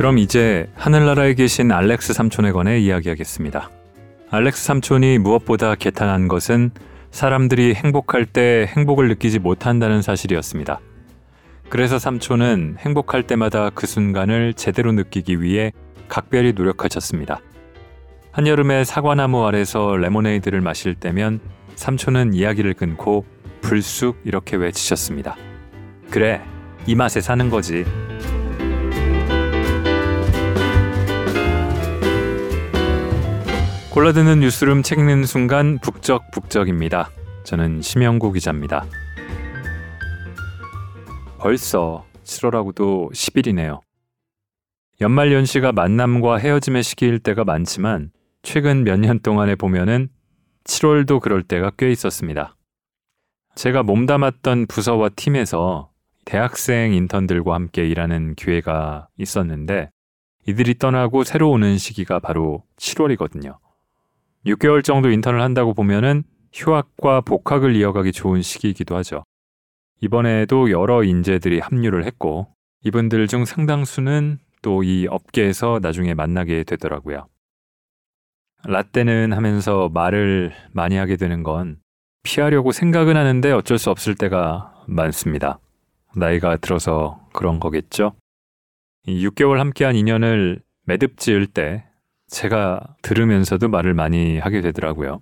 그럼 이제 하늘나라에 계신 알렉스 삼촌에 관해 이야기하겠습니다. 알렉스 삼촌이 무엇보다 개탄한 것은 사람들이 행복할 때 행복을 느끼지 못한다는 사실이었습니다. 그래서 삼촌은 행복할 때마다 그 순간을 제대로 느끼기 위해 각별히 노력하셨습니다. 한여름에 사과나무 아래서 레모네이드를 마실 때면 삼촌은 이야기를 끊고 불쑥 이렇게 외치셨습니다. 그래, 이 맛에 사는 거지. 골라드는 뉴스룸 책 읽는 순간 북적북적입니다. 저는 심영구 기자입니다. 벌써 7월하고도 10일이네요. 연말 연시가 만남과 헤어짐의 시기일 때가 많지만 최근 몇 년 동안에 보면은 7월도 그럴 때가 꽤 있었습니다. 제가 몸담았던 부서와 팀에서 대학생 인턴들과 함께 일하는 기회가 있었는데 이들이 떠나고 새로 오는 시기가 바로 7월이거든요. 6개월 정도 인턴을 한다고 보면은 휴학과 복학을 이어가기 좋은 시기이기도 하죠. 이번에도 여러 인재들이 합류를 했고 이분들 중 상당수는 또 이 업계에서 나중에 만나게 되더라고요. 라떼는 하면서 말을 많이 하게 되는 건 피하려고 생각은 하는데 어쩔 수 없을 때가 많습니다. 나이가 들어서 그런 거겠죠? 이 6개월 함께한 인연을 매듭 지을 때 제가 들으면서도 말을 많이 하게 되더라고요.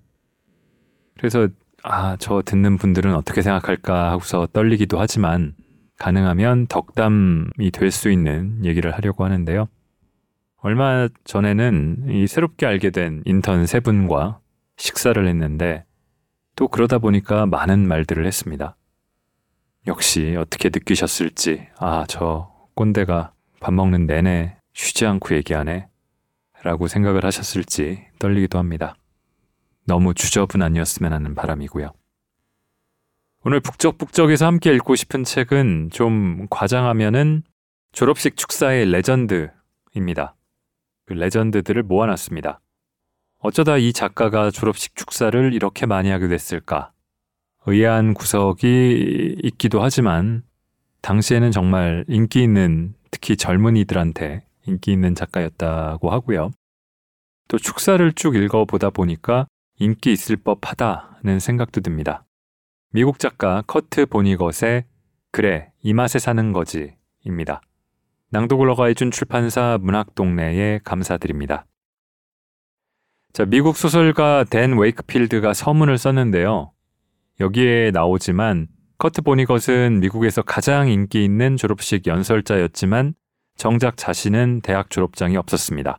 그래서 아, 저 듣는 분들은 어떻게 생각할까 하고서 떨리기도 하지만 가능하면 덕담이 될 수 있는 얘기를 하려고 하는데요. 얼마 전에는 이 새롭게 알게 된 인턴 세 분과 식사를 했는데 또 그러다 보니까 많은 말들을 했습니다. 역시 어떻게 느끼셨을지, 아, 저 꼰대가 밥 먹는 내내 쉬지 않고 얘기하네. 라고 생각을 하셨을지 떨리기도 합니다. 너무 주저분 아니었으면 하는 바람이고요. 오늘 북적북적에서 함께 읽고 싶은 책은 좀 과장하면은 졸업식 축사의 레전드입니다. 그 레전드들을 모아놨습니다. 어쩌다 이 작가가 졸업식 축사를 이렇게 많이 하게 됐을까? 의아한 구석이 있기도 하지만 당시에는 정말 인기 있는 특히 젊은이들한테 인기 있는 작가였다고 하고요. 또 축사를 쭉 읽어보다 보니까 인기 있을 법하다는 생각도 듭니다. 미국 작가 커트 보니것의 그래, 이 맛에 사는 거지 입니다. 낭독을 허가해준 출판사 문학동네에 감사드립니다. 자, 미국 소설가 댄 웨이크필드가 서문을 썼는데요. 여기에 나오지만 커트 보니것은 미국에서 가장 인기 있는 졸업식 연설자였지만 정작 자신은 대학 졸업장이 없었습니다.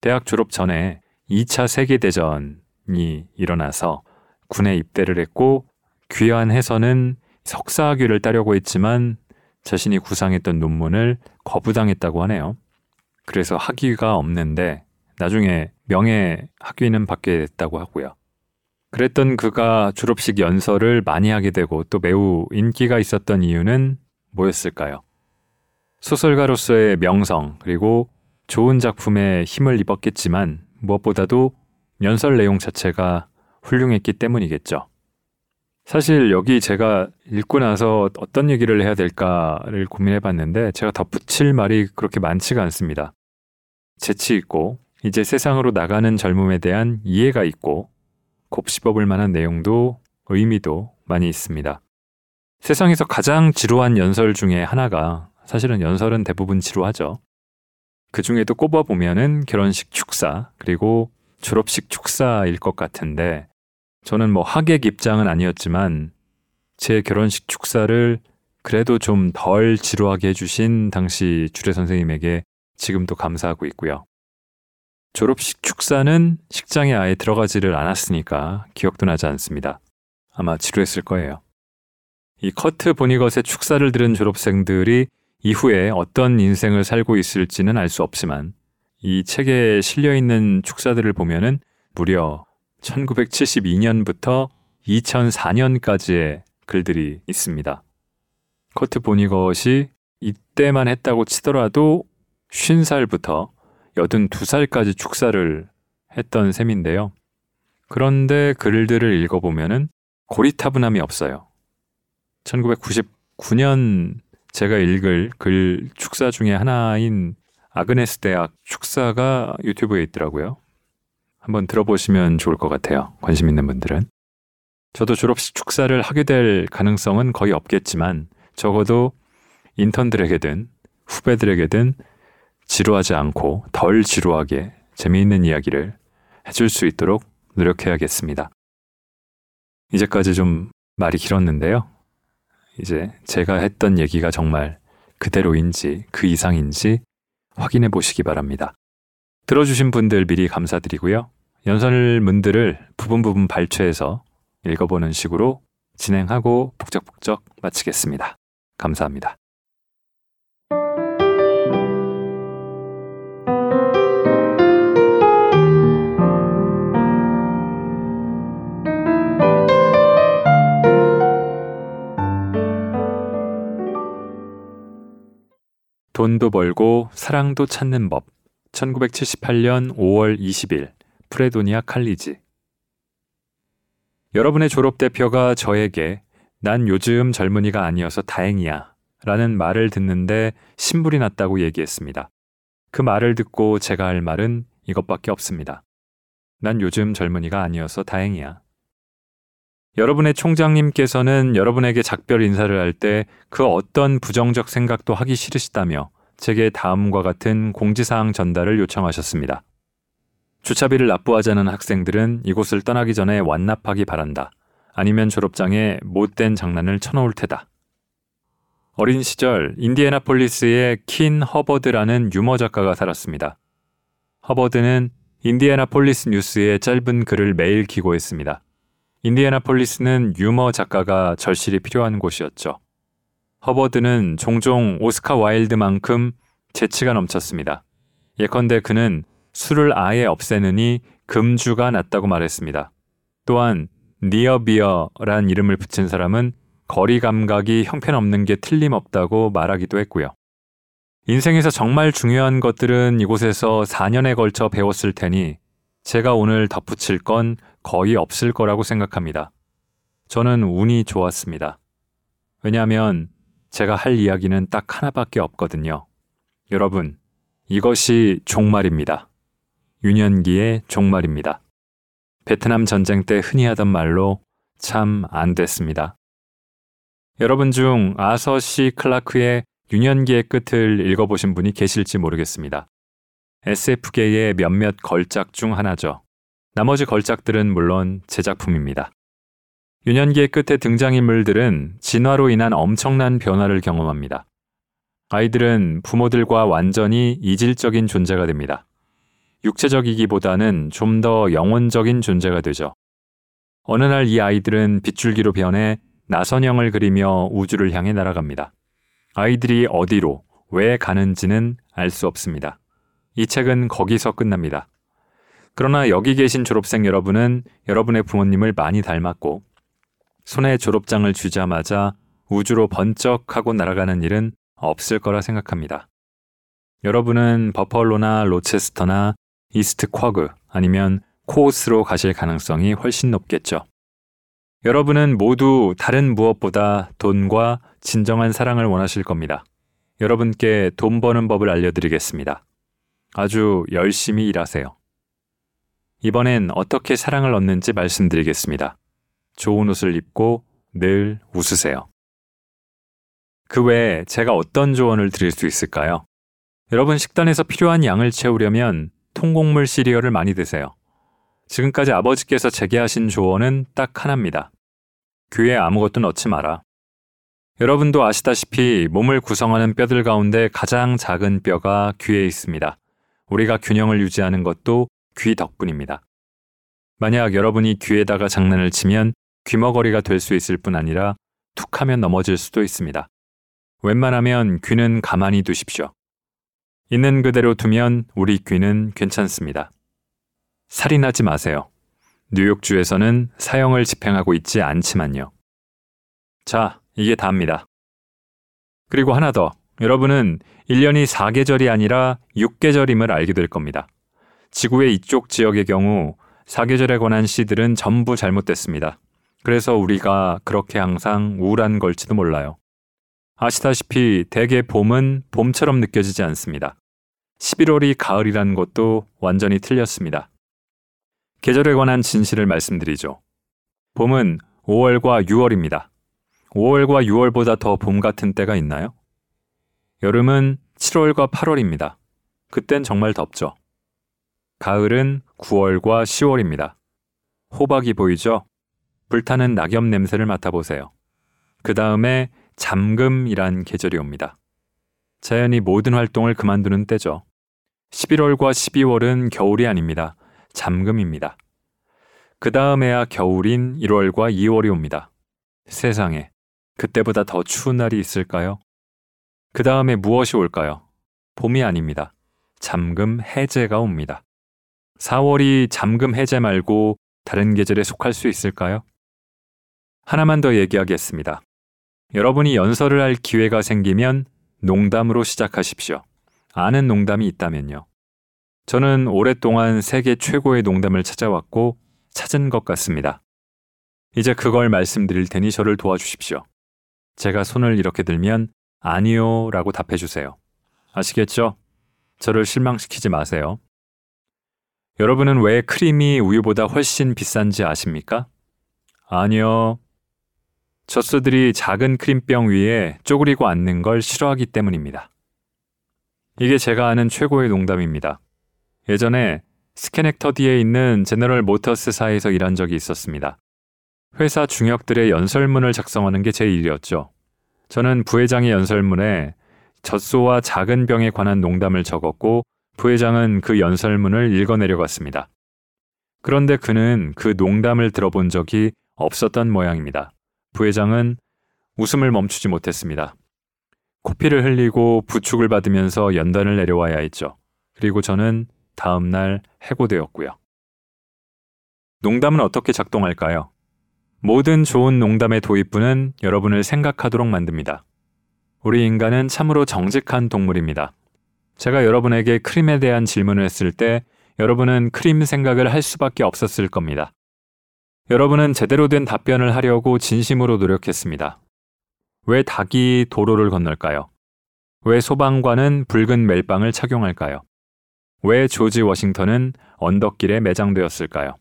대학 졸업 전에 2차 세계대전이 일어나서 군에 입대를 했고 귀한 해서는 석사학위를 따려고 했지만 자신이 구상했던 논문을 거부당했다고 하네요. 그래서 학위가 없는데 나중에 명예 학위는 받게 됐다고 하고요. 그랬던 그가 졸업식 연설을 많이 하게 되고 또 매우 인기가 있었던 이유는 뭐였을까요? 소설가로서의 명성 그리고 좋은 작품에 힘을 입었겠지만 무엇보다도 연설 내용 자체가 훌륭했기 때문이겠죠. 사실 여기 제가 읽고 나서 어떤 얘기를 해야 될까를 고민해 봤는데 제가 덧붙일 말이 그렇게 많지가 않습니다. 재치 있고 이제 세상으로 나가는 젊음에 대한 이해가 있고 곱씹어 볼 만한 내용도 의미도 많이 있습니다. 세상에서 가장 지루한 연설 중에 하나가 사실은 연설은 대부분 지루하죠. 그 중에도 꼽아보면은 결혼식 축사, 그리고 졸업식 축사일 것 같은데, 저는 뭐 하객 입장은 아니었지만, 제 결혼식 축사를 그래도 좀 덜 지루하게 해주신 당시 주례 선생님에게 지금도 감사하고 있고요. 졸업식 축사는 식장에 아예 들어가지를 않았으니까 기억도 나지 않습니다. 아마 지루했을 거예요. 이 커트 보니것의 축사를 들은 졸업생들이 이후에 어떤 인생을 살고 있을지는 알 수 없지만 이 책에 실려 있는 축사들을 보면은 무려 1972년부터 2004년까지의 글들이 있습니다. 커트 보니것이 이때만 했다고 치더라도 50살부터 82살까지 축사를 했던 셈인데요. 그런데 글들을 읽어보면은 고리타분함이 없어요. 1999년 제가 읽을 글 축사 중에 하나인 아그네스 대학 축사가 유튜브에 있더라고요. 한번 들어보시면 좋을 것 같아요. 관심 있는 분들은. 저도 졸업식 축사를 하게 될 가능성은 거의 없겠지만 적어도 인턴들에게든 후배들에게든 지루하지 않고 덜 지루하게 재미있는 이야기를 해줄 수 있도록 노력해야겠습니다. 이제까지 좀 말이 길었는데요. 이제 제가 했던 얘기가 정말 그대로인지 그 이상인지 확인해 보시기 바랍니다. 들어주신 분들 미리 감사드리고요. 연설문들을 부분 부분 발췌해서 읽어보는 식으로 진행하고 북적북적 마치겠습니다. 감사합니다. 돈도 벌고 사랑도 찾는 법. 1978년 5월 20일 프레도니아 칼리지. 여러분의 졸업 대표가 저에게 난 요즘 젊은이가 아니어서 다행이야 라는 말을 듣는데 신불이 났다고 얘기했습니다. 그 말을 듣고 제가 할 말은 이것밖에 없습니다. 난 요즘 젊은이가 아니어서 다행이야. 여러분의 총장님께서는 여러분에게 작별 인사를 할 때 그 어떤 부정적 생각도 하기 싫으시다며 제게 다음과 같은 공지사항 전달을 요청하셨습니다. 주차비를 납부하지 않은 학생들은 이곳을 떠나기 전에 완납하기 바란다. 아니면 졸업장에 못된 장난을 쳐놓을 테다. 어린 시절 인디애나폴리스에 킨 허버드라는 유머 작가가 살았습니다. 허버드는 인디애나폴리스 뉴스에 짧은 글을 매일 기고했습니다. 인디애나폴리스는 유머 작가가 절실히 필요한 곳이었죠. 허버드는 종종 오스카 와일드만큼 재치가 넘쳤습니다. 예컨대 그는 술을 아예 없애느니 금주가 낫다고 말했습니다. 또한 니어비어란 이름을 붙인 사람은 거리 감각이 형편없는 게 틀림없다고 말하기도 했고요. 인생에서 정말 중요한 것들은 이곳에서 4년에 걸쳐 배웠을 테니 제가 오늘 덧붙일 건 거의 없을 거라고 생각합니다. 저는 운이 좋았습니다. 왜냐하면 제가 할 이야기는 딱 하나밖에 없거든요. 여러분, 이것이 종말입니다. 유년기의 종말입니다. 베트남 전쟁 때 흔히 하던 말로 참 안 됐습니다. 여러분 중 아서 시 클라크의 유년기의 끝을 읽어보신 분이 계실지 모르겠습니다. SF계의 몇몇 걸작 중 하나죠. 나머지 걸작들은 물론 제 작품입니다. 유년기의 끝에 등장인물들은 진화로 인한 엄청난 변화를 경험합니다. 아이들은 부모들과 완전히 이질적인 존재가 됩니다. 육체적이기보다는 좀 더 영혼적인 존재가 되죠. 어느 날 이 아이들은 빗줄기로 변해 나선형을 그리며 우주를 향해 날아갑니다. 아이들이 어디로, 왜 가는지는 알 수 없습니다. 이 책은 거기서 끝납니다. 그러나 여기 계신 졸업생 여러분은 여러분의 부모님을 많이 닮았고 손에 졸업장을 쥐자마자 우주로 번쩍 하고 날아가는 일은 없을 거라 생각합니다. 여러분은 버펄로나 로체스터나 이스트 쿼그 아니면 코스로 가실 가능성이 훨씬 높겠죠. 여러분은 모두 다른 무엇보다 돈과 진정한 사랑을 원하실 겁니다. 여러분께 돈 버는 법을 알려드리겠습니다. 아주 열심히 일하세요. 이번엔 어떻게 사랑을 얻는지 말씀드리겠습니다. 좋은 옷을 입고 늘 웃으세요. 그 외에 제가 어떤 조언을 드릴 수 있을까요? 여러분 식단에서 필요한 양을 채우려면 통곡물 시리얼을 많이 드세요. 지금까지 아버지께서 제게 하신 조언은 딱 하나입니다. 귀에 아무것도 넣지 마라. 여러분도 아시다시피 몸을 구성하는 뼈들 가운데 가장 작은 뼈가 귀에 있습니다. 우리가 균형을 유지하는 것도 귀 덕분입니다. 만약 여러분이 귀에다가 장난을 치면 귀머거리가 될 수 있을 뿐 아니라 툭 하면 넘어질 수도 있습니다. 웬만하면 귀는 가만히 두십시오. 있는 그대로 두면 우리 귀는 괜찮습니다. 살인하지 마세요. 뉴욕주에서는 사형을 집행하고 있지 않지만요. 자, 이게 다입니다. 그리고 하나 더. 여러분은 1년이 4계절이 아니라 6계절임을 알게 될 겁니다. 지구의 이쪽 지역의 경우 4계절에 관한 시들은 전부 잘못됐습니다. 그래서 우리가 그렇게 항상 우울한 걸지도 몰라요. 아시다시피 대개 봄은 봄처럼 느껴지지 않습니다. 11월이 가을이라는 것도 완전히 틀렸습니다. 계절에 관한 진실을 말씀드리죠. 봄은 5월과 6월입니다. 5월과 6월보다 더 봄 같은 때가 있나요? 여름은 7월과 8월입니다. 그땐 정말 덥죠. 가을은 9월과 10월입니다. 호박이 보이죠? 불타는 낙엽 냄새를 맡아보세요. 그 다음에 잠금이란 계절이 옵니다. 자연이 모든 활동을 그만두는 때죠. 11월과 12월은 겨울이 아닙니다. 잠금입니다. 그 다음에야 겨울인 1월과 2월이 옵니다. 세상에, 그때보다 더 추운 날이 있을까요? 그 다음에 무엇이 올까요? 봄이 아닙니다. 잠금 해제가 옵니다. 4월이 잠금 해제 말고 다른 계절에 속할 수 있을까요? 하나만 더 얘기하겠습니다. 여러분이 연설을 할 기회가 생기면 농담으로 시작하십시오. 아는 농담이 있다면요. 저는 오랫동안 세계 최고의 농담을 찾아왔고 찾은 것 같습니다. 이제 그걸 말씀드릴 테니 저를 도와주십시오. 제가 손을 이렇게 들면 아니요 라고 답해 주세요. 아시겠죠? 저를 실망시키지 마세요. 여러분은 왜 크림이 우유보다 훨씬 비싼지 아십니까? 아니요. 젖소들이 작은 크림병 위에 쪼그리고 앉는 걸 싫어하기 때문입니다. 이게 제가 아는 최고의 농담입니다. 예전에 스캐넥터디에 있는 제너럴 모터스사에서 일한 적이 있었습니다. 회사 중역들의 연설문을 작성하는 게 제 일이었죠. 저는 부회장의 연설문에 젖소와 작은 병에 관한 농담을 적었고 부회장은 그 연설문을 읽어내려갔습니다. 그런데 그는 그 농담을 들어본 적이 없었던 모양입니다. 부회장은 웃음을 멈추지 못했습니다. 코피를 흘리고 부축을 받으면서 연단을 내려와야 했죠. 그리고 저는 다음 날 해고되었고요. 농담은 어떻게 작동할까요? 모든 좋은 농담의 도입부는 여러분을 생각하도록 만듭니다. 우리 인간은 참으로 정직한 동물입니다. 제가 여러분에게 크림에 대한 질문을 했을 때 여러분은 크림 생각을 할 수밖에 없었을 겁니다. 여러분은 제대로 된 답변을 하려고 진심으로 노력했습니다. 왜 닭이 도로를 건널까요? 왜 소방관은 붉은 멜빵을 착용할까요? 왜 조지 워싱턴은 언덕길에 매장되었을까요?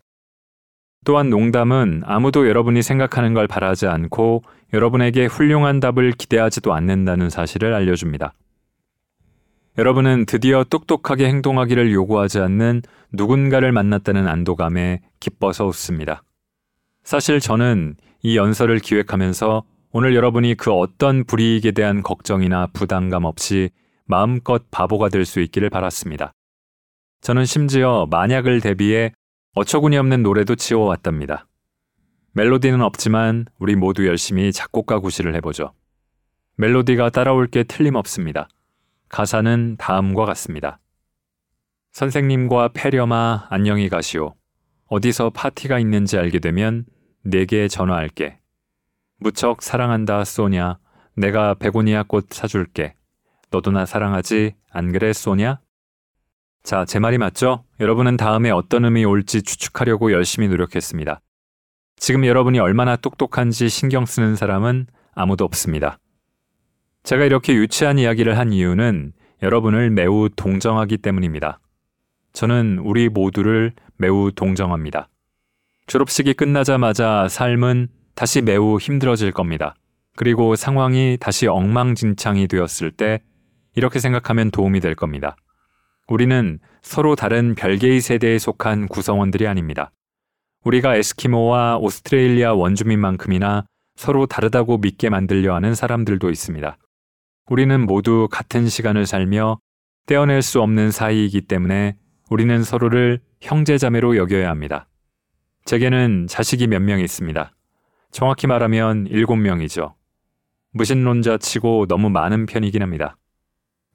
또한 농담은 아무도 여러분이 생각하는 걸 바라지 않고 여러분에게 훌륭한 답을 기대하지도 않는다는 사실을 알려줍니다. 여러분은 드디어 똑똑하게 행동하기를 요구하지 않는 누군가를 만났다는 안도감에 기뻐서 웃습니다. 사실 저는 이 연설을 기획하면서 오늘 여러분이 그 어떤 불이익에 대한 걱정이나 부담감 없이 마음껏 바보가 될 수 있기를 바랐습니다. 저는 심지어 만약을 대비해 어처구니 없는 노래도 지어왔답니다. 멜로디는 없지만 우리 모두 열심히 작곡가 구실을 해보죠. 멜로디가 따라올 게 틀림없습니다. 가사는 다음과 같습니다. 선생님과 페렴아 안녕히 가시오. 어디서 파티가 있는지 알게 되면 내게 전화할게. 무척 사랑한다 소냐. 내가 베고니아 꽃 사줄게. 너도 나 사랑하지 안 그래 소냐? 자, 제 말이 맞죠? 여러분은 다음에 어떤 음이 올지 추측하려고 열심히 노력했습니다. 지금 여러분이 얼마나 똑똑한지 신경 쓰는 사람은 아무도 없습니다. 제가 이렇게 유치한 이야기를 한 이유는 여러분을 매우 동정하기 때문입니다. 저는 우리 모두를 매우 동정합니다. 졸업식이 끝나자마자 삶은 다시 매우 힘들어질 겁니다. 그리고 상황이 다시 엉망진창이 되었을 때 이렇게 생각하면 도움이 될 겁니다. 우리는 서로 다른 별개의 세대에 속한 구성원들이 아닙니다. 우리가 에스키모와 오스트레일리아 원주민만큼이나 서로 다르다고 믿게 만들려 하는 사람들도 있습니다. 우리는 모두 같은 시간을 살며 떼어낼 수 없는 사이이기 때문에 우리는 서로를 형제자매로 여겨야 합니다. 제게는 자식이 몇 명 있습니다. 정확히 말하면 일곱 명이죠. 무신론자 치고 너무 많은 편이긴 합니다.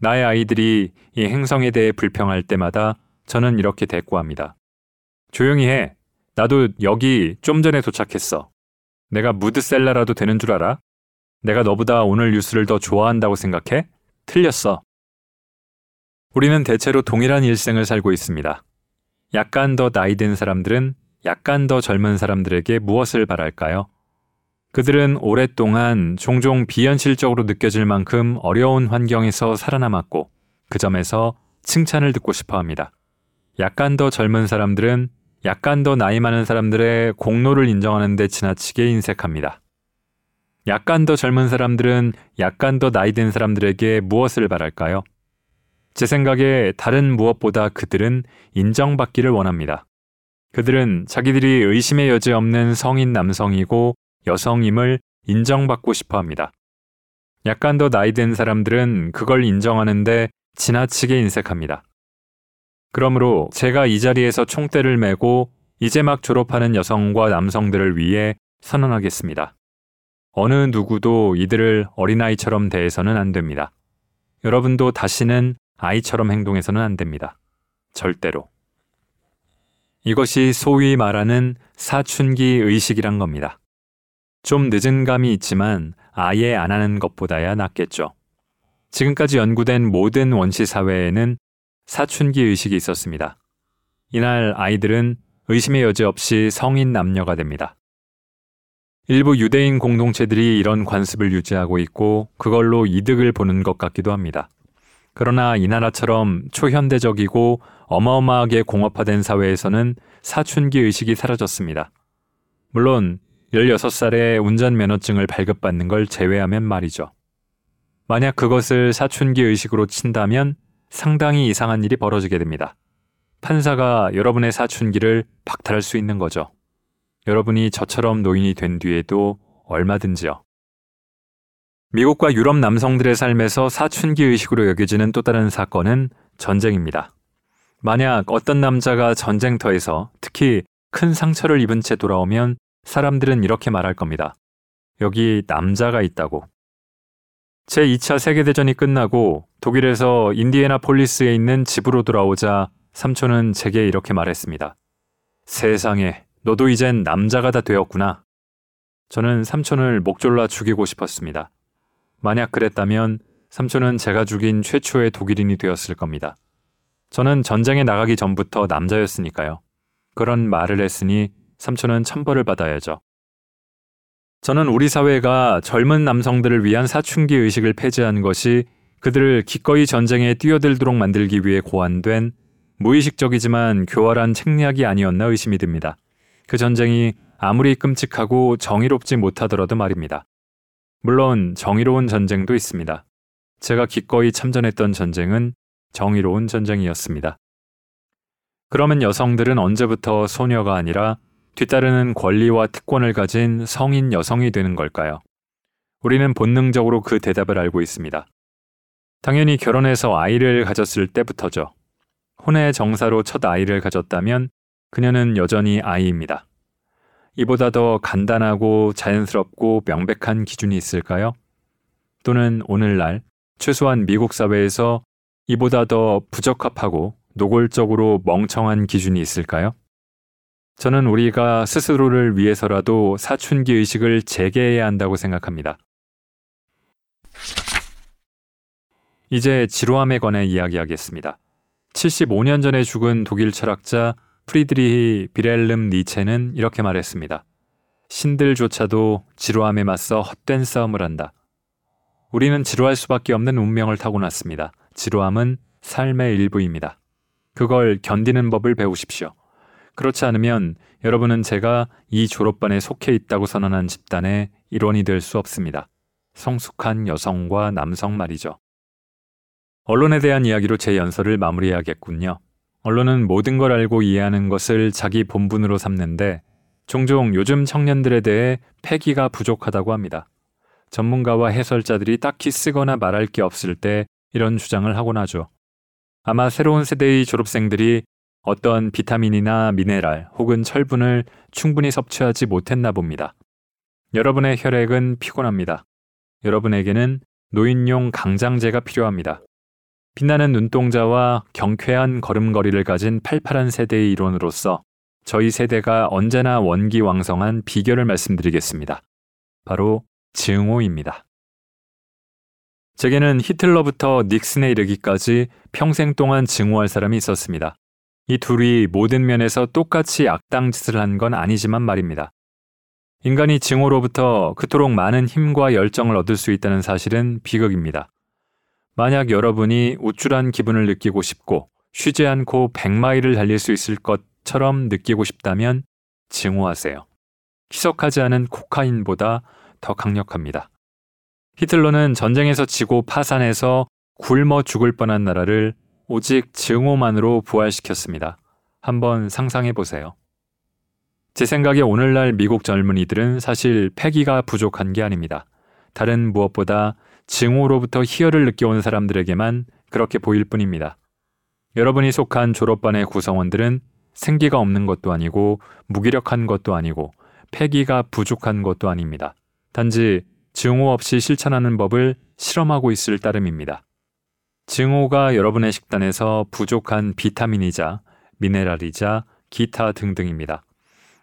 나의 아이들이 이 행성에 대해 불평할 때마다 저는 이렇게 대꾸합니다. 조용히 해. 나도 여기 좀 전에 도착했어. 내가 무드셀라라도 되는 줄 알아? 내가 너보다 오늘 뉴스를 더 좋아한다고 생각해? 틀렸어. 우리는 대체로 동일한 일생을 살고 있습니다. 약간 더 나이 든 사람들은 약간 더 젊은 사람들에게 무엇을 바랄까요? 그들은 오랫동안 종종 비현실적으로 느껴질 만큼 어려운 환경에서 살아남았고 그 점에서 칭찬을 듣고 싶어 합니다. 약간 더 젊은 사람들은 약간 더 나이 많은 사람들의 공로를 인정하는데 지나치게 인색합니다. 약간 더 젊은 사람들은 약간 더 나이 든 사람들에게 무엇을 바랄까요? 제 생각에 다른 무엇보다 그들은 인정받기를 원합니다. 그들은 자기들이 의심의 여지 없는 성인 남성이고 여성임을 인정받고 싶어 합니다. 약간 더 나이 든 사람들은 그걸 인정하는데 지나치게 인색합니다. 그러므로 제가 이 자리에서 총대를 메고 이제 막 졸업하는 여성과 남성들을 위해 선언하겠습니다. 어느 누구도 이들을 어린아이처럼 대해서는 안 됩니다. 여러분도 다시는 아이처럼 행동해서는 안 됩니다. 절대로. 이것이 소위 말하는 사춘기 의식이란 겁니다. 좀 늦은 감이 있지만 아예 안 하는 것보다야 낫겠죠. 지금까지 연구된 모든 원시 사회에는 사춘기 의식이 있었습니다. 이날 아이들은 의심의 여지 없이 성인 남녀가 됩니다. 일부 유대인 공동체들이 이런 관습을 유지하고 있고 그걸로 이득을 보는 것 같기도 합니다. 그러나 이 나라처럼 초현대적이고 어마어마하게 공업화된 사회에서는 사춘기 의식이 사라졌습니다. 물론 16살에 운전면허증을 발급받는 걸 제외하면 말이죠. 만약 그것을 사춘기 의식으로 친다면 상당히 이상한 일이 벌어지게 됩니다. 판사가 여러분의 사춘기를 박탈할 수 있는 거죠. 여러분이 저처럼 노인이 된 뒤에도 얼마든지요. 미국과 유럽 남성들의 삶에서 사춘기 의식으로 여겨지는 또 다른 사건은 전쟁입니다. 만약 어떤 남자가 전쟁터에서 특히 큰 상처를 입은 채 돌아오면 사람들은 이렇게 말할 겁니다. 여기 남자가 있다고. 제2차 세계대전이 끝나고 독일에서 인디애나 폴리스에 있는 집으로 돌아오자 삼촌은 제게 이렇게 말했습니다. 세상에, 너도 이젠 남자가 다 되었구나. 저는 삼촌을 목졸라 죽이고 싶었습니다. 만약 그랬다면 삼촌은 제가 죽인 최초의 독일인이 되었을 겁니다. 저는 전쟁에 나가기 전부터 남자였으니까요. 그런 말을 했으니 삼촌은 천벌을 받아야죠. 저는 우리 사회가 젊은 남성들을 위한 사춘기 의식을 폐지한 것이 그들을 기꺼이 전쟁에 뛰어들도록 만들기 위해 고안된 무의식적이지만 교활한 책략이 아니었나 의심이 듭니다. 그 전쟁이 아무리 끔찍하고 정의롭지 못하더라도 말입니다. 물론 정의로운 전쟁도 있습니다. 제가 기꺼이 참전했던 전쟁은 정의로운 전쟁이었습니다. 그러면 여성들은 언제부터 소녀가 아니라 뒤따르는 권리와 특권을 가진 성인 여성이 되는 걸까요? 우리는 본능적으로 그 대답을 알고 있습니다. 당연히 결혼해서 아이를 가졌을 때부터죠. 혼의 정사로 첫 아이를 가졌다면 그녀는 여전히 아이입니다. 이보다 더 간단하고 자연스럽고 명백한 기준이 있을까요? 또는 오늘날 최소한 미국 사회에서 이보다 더 부적합하고 노골적으로 멍청한 기준이 있을까요? 저는 우리가 스스로를 위해서라도 사춘기 의식을 재개해야 한다고 생각합니다. 이제 지루함에 관해 이야기하겠습니다. 75년 전에 죽은 독일 철학자 프리드리히 비렐름 니체는 이렇게 말했습니다. 신들조차도 지루함에 맞서 헛된 싸움을 한다. 우리는 지루할 수밖에 없는 운명을 타고났습니다. 지루함은 삶의 일부입니다. 그걸 견디는 법을 배우십시오. 그렇지 않으면 여러분은 제가 이 졸업반에 속해 있다고 선언한 집단의 일원이 될 수 없습니다. 성숙한 여성과 남성 말이죠. 언론에 대한 이야기로 제 연설을 마무리해야겠군요. 언론은 모든 걸 알고 이해하는 것을 자기 본분으로 삼는데 종종 요즘 청년들에 대해 패기가 부족하다고 합니다. 전문가와 해설자들이 딱히 쓰거나 말할 게 없을 때 이런 주장을 하곤 하죠. 아마 새로운 세대의 졸업생들이 어떤 비타민이나 미네랄 혹은 철분을 충분히 섭취하지 못했나 봅니다. 여러분의 혈액은 피곤합니다. 여러분에게는 노인용 강장제가 필요합니다. 빛나는 눈동자와 경쾌한 걸음걸이를 가진 팔팔한 세대의 일원으로서 저희 세대가 언제나 원기왕성한 비결을 말씀드리겠습니다. 바로 증오입니다. 제게는 히틀러부터 닉슨에 이르기까지 평생 동안 증오할 사람이 있었습니다. 이 둘이 모든 면에서 똑같이 악당 짓을 한 건 아니지만 말입니다. 인간이 증오로부터 그토록 많은 힘과 열정을 얻을 수 있다는 사실은 비극입니다. 만약 여러분이 우쭐한 기분을 느끼고 싶고 쉬지 않고 100마일을 달릴 수 있을 것처럼 느끼고 싶다면 증오하세요. 희석하지 않은 코카인보다 더 강력합니다. 히틀러는 전쟁에서 지고 파산해서 굶어 죽을 뻔한 나라를 오직 증오만으로 부활시켰습니다. 한번 상상해 보세요. 제 생각에 오늘날 미국 젊은이들은 사실 패기가 부족한 게 아닙니다. 다른 무엇보다 증오로부터 희열을 느껴온 사람들에게만 그렇게 보일 뿐입니다. 여러분이 속한 졸업반의 구성원들은 생기가 없는 것도 아니고 무기력한 것도 아니고 패기가 부족한 것도 아닙니다. 단지 증오 없이 실천하는 법을 실험하고 있을 따름입니다. 증오가 여러분의 식단에서 부족한 비타민이자 미네랄이자 기타 등등입니다.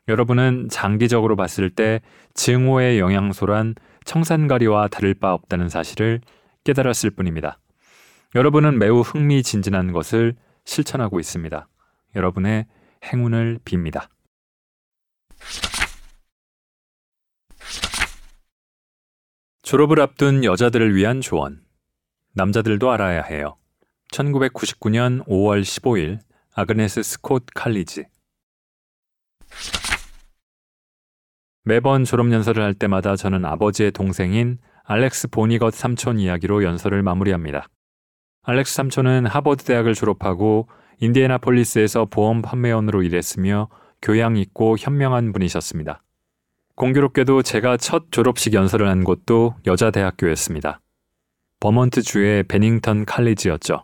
여러분은 장기적으로 봤을 때 증오의 영양소란 청산가리와 다를 바 없다는 사실을 깨달았을 뿐입니다. 여러분은 매우 흥미진진한 것을 실천하고 있습니다. 여러분의 행운을 빕니다. 졸업을 앞둔 여자들을 위한 조언. 남자들도 알아야 해요. 1999년 5월 15일 아그네스 스콧 칼리지. 매번 졸업 연설을 할 때마다 저는 아버지의 동생인 알렉스 보니것 삼촌 이야기로 연설을 마무리합니다. 알렉스 삼촌은 하버드 대학을 졸업하고 인디애나폴리스에서 보험 판매원으로 일했으며 교양 있고 현명한 분이셨습니다. 공교롭게도 제가 첫 졸업식 연설을 한 곳도 여자 대학교였습니다. 버몬트 주의 베닝턴 칼리지였죠.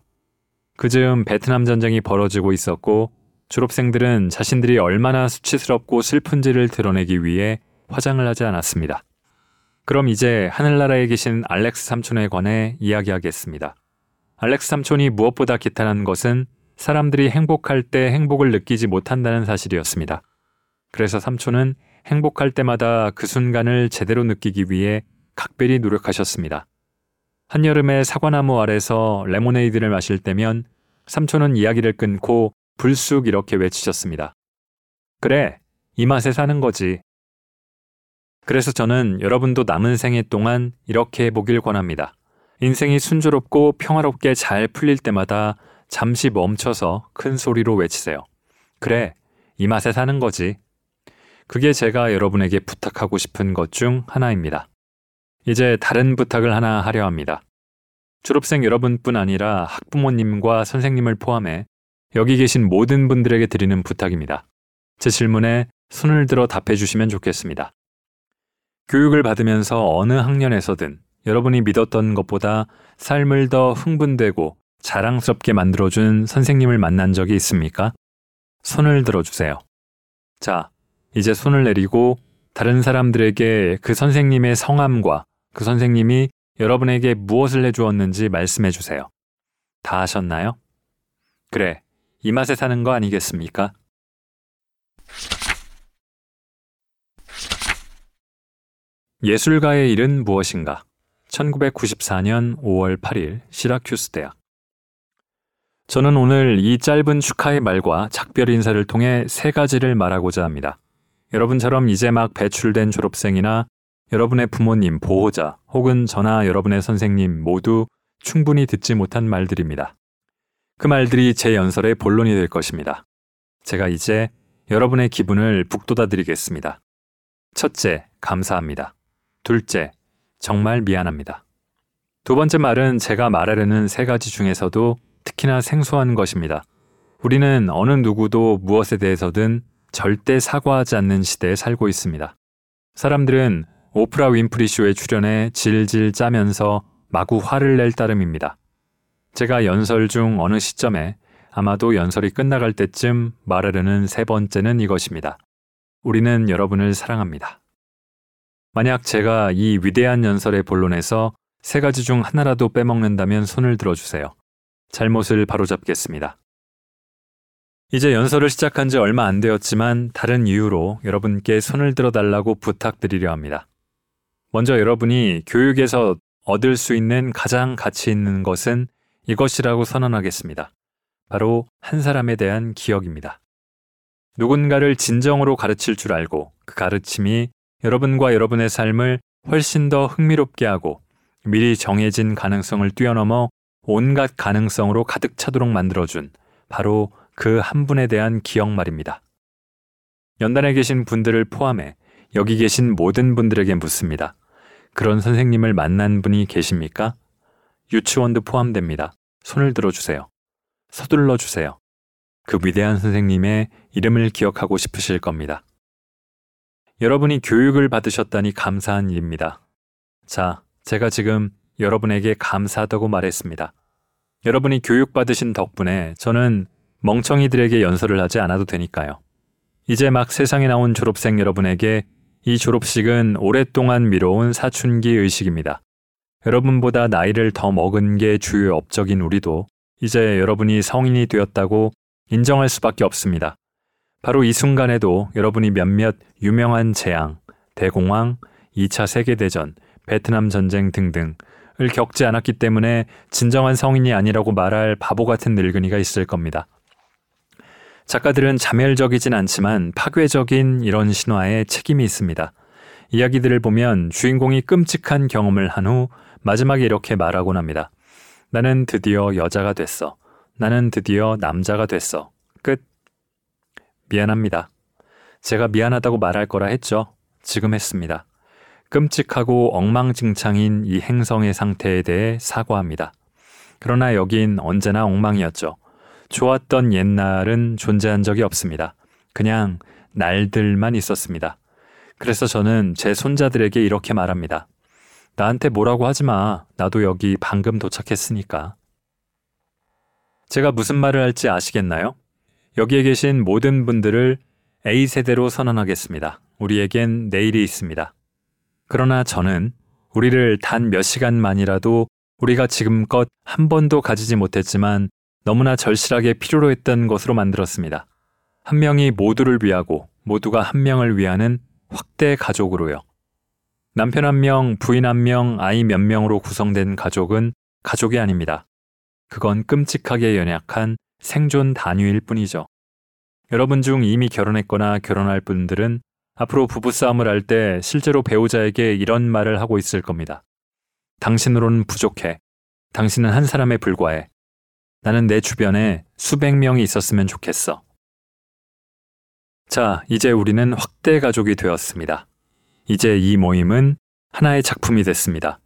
그 즈음 베트남 전쟁이 벌어지고 있었고 졸업생들은 자신들이 얼마나 수치스럽고 슬픈지를 드러내기 위해 화장을 하지 않았습니다. 그럼 이제 하늘나라에 계신 알렉스 삼촌에 관해 이야기하겠습니다. 알렉스 삼촌이 무엇보다 개탄한 것은 사람들이 행복할 때 행복을 느끼지 못한다는 사실이었습니다. 그래서 삼촌은 행복할 때마다 그 순간을 제대로 느끼기 위해 각별히 노력하셨습니다. 한여름에 사과나무 아래서 레모네이드를 마실 때면 삼촌은 이야기를 끊고 불쑥 이렇게 외치셨습니다. 그래, 이 맛에 사는 거지. 그래서 저는 여러분도 남은 생애 동안 이렇게 해보길 권합니다. 인생이 순조롭고 평화롭게 잘 풀릴 때마다 잠시 멈춰서 큰 소리로 외치세요. 그래, 이 맛에 사는 거지. 그게 제가 여러분에게 부탁하고 싶은 것 중 하나입니다. 이제 다른 부탁을 하나 하려 합니다. 졸업생 여러분뿐 아니라 학부모님과 선생님을 포함해 여기 계신 모든 분들에게 드리는 부탁입니다. 제 질문에 손을 들어 답해 주시면 좋겠습니다. 교육을 받으면서 어느 학년에서든 여러분이 믿었던 것보다 삶을 더 흥분되고 자랑스럽게 만들어준 선생님을 만난 적이 있습니까? 손을 들어주세요. 자, 이제 손을 내리고 다른 사람들에게 그 선생님의 성함과 그 선생님이 여러분에게 무엇을 해주었는지 말씀해 주세요. 다 하셨나요? 그래, 이 맛에 사는 거 아니겠습니까? 예술가의 일은 무엇인가? 1994년 5월 8일 시라큐스 대학. 저는 오늘 이 짧은 축하의 말과 작별 인사를 통해 세 가지를 말하고자 합니다. 여러분처럼 이제 막 배출된 졸업생이나 여러분의 부모님, 보호자 혹은 저나 여러분의 선생님 모두 충분히 듣지 못한 말들입니다. 그 말들이 제 연설의 본론이 될 것입니다. 제가 이제 여러분의 기분을 북돋아 드리겠습니다. 첫째, 감사합니다. 둘째, 정말 미안합니다. 두 번째 말은 제가 말하려는 세 가지 중에서도 특히나 생소한 것입니다. 우리는 어느 누구도 무엇에 대해서든 절대 사과하지 않는 시대에 살고 있습니다. 사람들은 오프라 윈프리 쇼에 출연해 질질 짜면서 마구 화를 낼 따름입니다. 제가 연설 중 어느 시점에 아마도 연설이 끝나갈 때쯤 말하려는 세 번째는 이것입니다. 우리는 여러분을 사랑합니다. 만약 제가 이 위대한 연설의 본론에서 세 가지 중 하나라도 빼먹는다면 손을 들어주세요. 잘못을 바로잡겠습니다. 이제 연설을 시작한 지 얼마 안 되었지만 다른 이유로 여러분께 손을 들어달라고 부탁드리려 합니다. 먼저 여러분이 교육에서 얻을 수 있는 가장 가치 있는 것은 이것이라고 선언하겠습니다. 바로 한 사람에 대한 기억입니다. 누군가를 진정으로 가르칠 줄 알고 그 가르침이 여러분과 여러분의 삶을 훨씬 더 흥미롭게 하고 미리 정해진 가능성을 뛰어넘어 온갖 가능성으로 가득 차도록 만들어준 바로 그 한 분에 대한 기억 말입니다. 연단에 계신 분들을 포함해 여기 계신 모든 분들에게 묻습니다. 그런 선생님을 만난 분이 계십니까? 유치원도 포함됩니다. 손을 들어주세요. 서둘러 주세요. 그 위대한 선생님의 이름을 기억하고 싶으실 겁니다. 여러분이 교육을 받으셨다니 감사한 일입니다. 자, 제가 지금 여러분에게 감사하다고 말했습니다. 여러분이 교육받으신 덕분에 저는 멍청이들에게 연설을 하지 않아도 되니까요. 이제 막 세상에 나온 졸업생 여러분에게 이 졸업식은 오랫동안 미뤄온 사춘기 의식입니다. 여러분보다 나이를 더 먹은 게 주요 업적인 우리도 이제 여러분이 성인이 되었다고 인정할 수밖에 없습니다. 바로 이 순간에도 여러분이 몇몇 유명한 재앙, 대공황, 2차 세계대전, 베트남 전쟁 등등을 겪지 않았기 때문에 진정한 성인이 아니라고 말할 바보 같은 늙은이가 있을 겁니다. 작가들은 자멸적이진 않지만 파괴적인 이런 신화에 책임이 있습니다. 이야기들을 보면 주인공이 끔찍한 경험을 한 후 마지막에 이렇게 말하곤 합니다. 나는 드디어 여자가 됐어. 나는 드디어 남자가 됐어. 끝. 미안합니다. 제가 미안하다고 말할 거라 했죠. 지금 했습니다. 끔찍하고 엉망진창인 이 행성의 상태에 대해 사과합니다. 그러나 여긴 언제나 엉망이었죠. 좋았던 옛날은 존재한 적이 없습니다. 그냥 날들만 있었습니다. 그래서 저는 제 손자들에게 이렇게 말합니다. 나한테 뭐라고 하지 마. 나도 여기 방금 도착했으니까. 제가 무슨 말을 할지 아시겠나요? 여기에 계신 모든 분들을 A세대로 선언하겠습니다. 우리에겐 내일이 있습니다. 그러나 저는 우리를 단 몇 시간만이라도 우리가 지금껏 한 번도 가지지 못했지만 너무나 절실하게 필요로 했던 것으로 만들었습니다. 한 명이 모두를 위하고 모두가 한 명을 위하는 확대 가족으로요. 남편 한 명, 부인 한 명, 아이 몇 명으로 구성된 가족은 가족이 아닙니다. 그건 끔찍하게 연약한 생존 단위일 뿐이죠. 여러분 중 이미 결혼했거나 결혼할 분들은 앞으로 부부싸움을 할 때 실제로 배우자에게 이런 말을 하고 있을 겁니다. 당신으로는 부족해. 당신은 한 사람에 불과해. 나는 내 주변에 수백 명이 있었으면 좋겠어. 자, 이제 우리는 확대 가족이 되었습니다. 이제 이 모임은 하나의 작품이 됐습니다.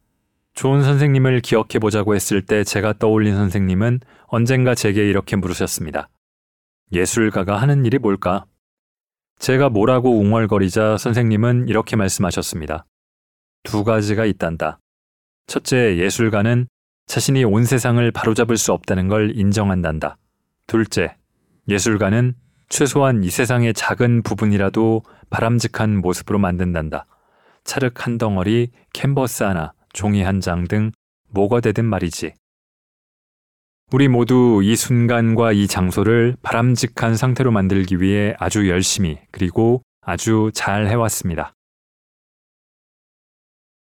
좋은 선생님을 기억해 보자고 했을 때 제가 떠올린 선생님은 언젠가 제게 이렇게 물으셨습니다. 예술가가 하는 일이 뭘까? 제가 뭐라고 웅얼거리자 선생님은 이렇게 말씀하셨습니다. 두 가지가 있단다. 첫째, 예술가는 자신이 온 세상을 바로잡을 수 없다는 걸 인정한단다. 둘째, 예술가는 최소한 이 세상의 작은 부분이라도 바람직한 모습으로 만든단다. 찰흙 한 덩어리, 캔버스 하나, 종이 한 장 등 뭐가 되든 말이지. 우리 모두 이 순간과 이 장소를 바람직한 상태로 만들기 위해 아주 열심히 그리고 아주 잘 해왔습니다.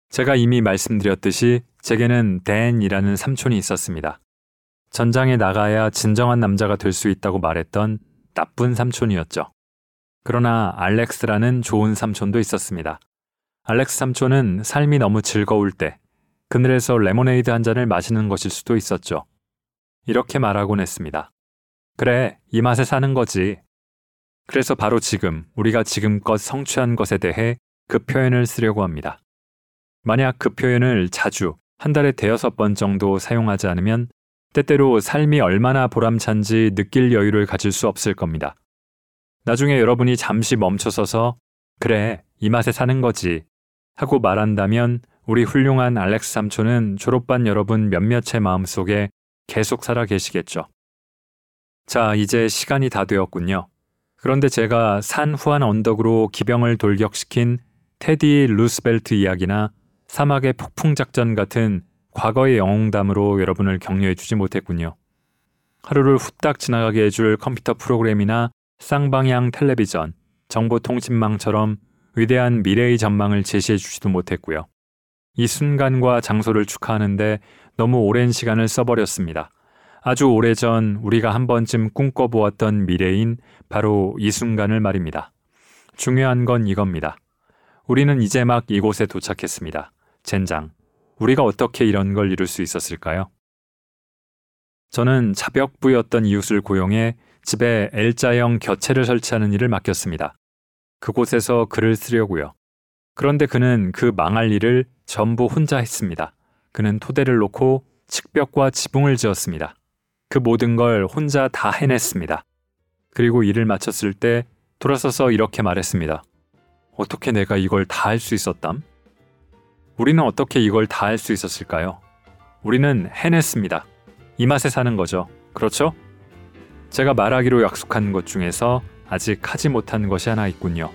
제가 이미 말씀드렸듯이 제게는 댄이라는 삼촌이 있었습니다. 전장에 나가야 진정한 남자가 될 수 있다고 말했던 나쁜 삼촌이었죠. 그러나 알렉스라는 좋은 삼촌도 있었습니다. 알렉스 삼촌은 삶이 너무 즐거울 때 그늘에서 레모네이드 한 잔을 마시는 것일 수도 있었죠. 이렇게 말하곤 했습니다. 그래, 이 맛에 사는 거지. 그래서 바로 지금 우리가 지금껏 성취한 것에 대해 그 표현을 쓰려고 합니다. 만약 그 표현을 자주 한 달에 대여섯 번 정도 사용하지 않으면 때때로 삶이 얼마나 보람찬지 느낄 여유를 가질 수 없을 겁니다. 나중에 여러분이 잠시 멈춰서서 그래, 이 맛에 사는 거지 하고 말한다면 우리 훌륭한 알렉스 삼촌은 졸업반 여러분 몇몇의 마음속에 계속 살아 계시겠죠. 자, 이제 시간이 다 되었군요. 그런데 제가 산 후한 언덕으로 기병을 돌격시킨 테디 루스벨트 이야기나 사막의 폭풍 작전 같은 과거의 영웅담으로 여러분을 격려해 주지 못했군요. 하루를 후딱 지나가게 해줄 컴퓨터 프로그램이나 쌍방향 텔레비전, 정보통신망처럼 위대한 미래의 전망을 제시해 주지도 못했고요. 이 순간과 장소를 축하하는데 너무 오랜 시간을 써버렸습니다. 아주 오래전 우리가 한 번쯤 꿈꿔보았던 미래인 바로 이 순간을 말입니다. 중요한 건 이겁니다. 우리는 이제 막 이곳에 도착했습니다. 젠장. 우리가 어떻게 이런 걸 이룰 수 있었을까요? 저는 자벽부였던 이웃을 고용해 집에 L자형 겨체를 설치하는 일을 맡겼습니다. 그곳에서 글을 쓰려고요. 그런데 그는 그 망할 일을 전부 혼자 했습니다. 그는 토대를 놓고 측벽과 지붕을 지었습니다. 그 모든 걸 혼자 다 해냈습니다. 그리고 일을 마쳤을 때 돌아서서 이렇게 말했습니다. 어떻게 내가 이걸 다 할 수 있었담? 우리는 어떻게 이걸 다 할 수 있었을까요? 우리는 해냈습니다. 이 맛에 사는 거죠. 그렇죠? 제가 말하기로 약속한 것 중에서 아직 하지 못한 것이 하나 있군요.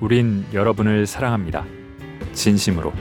우린 여러분을 사랑합니다. 진심으로.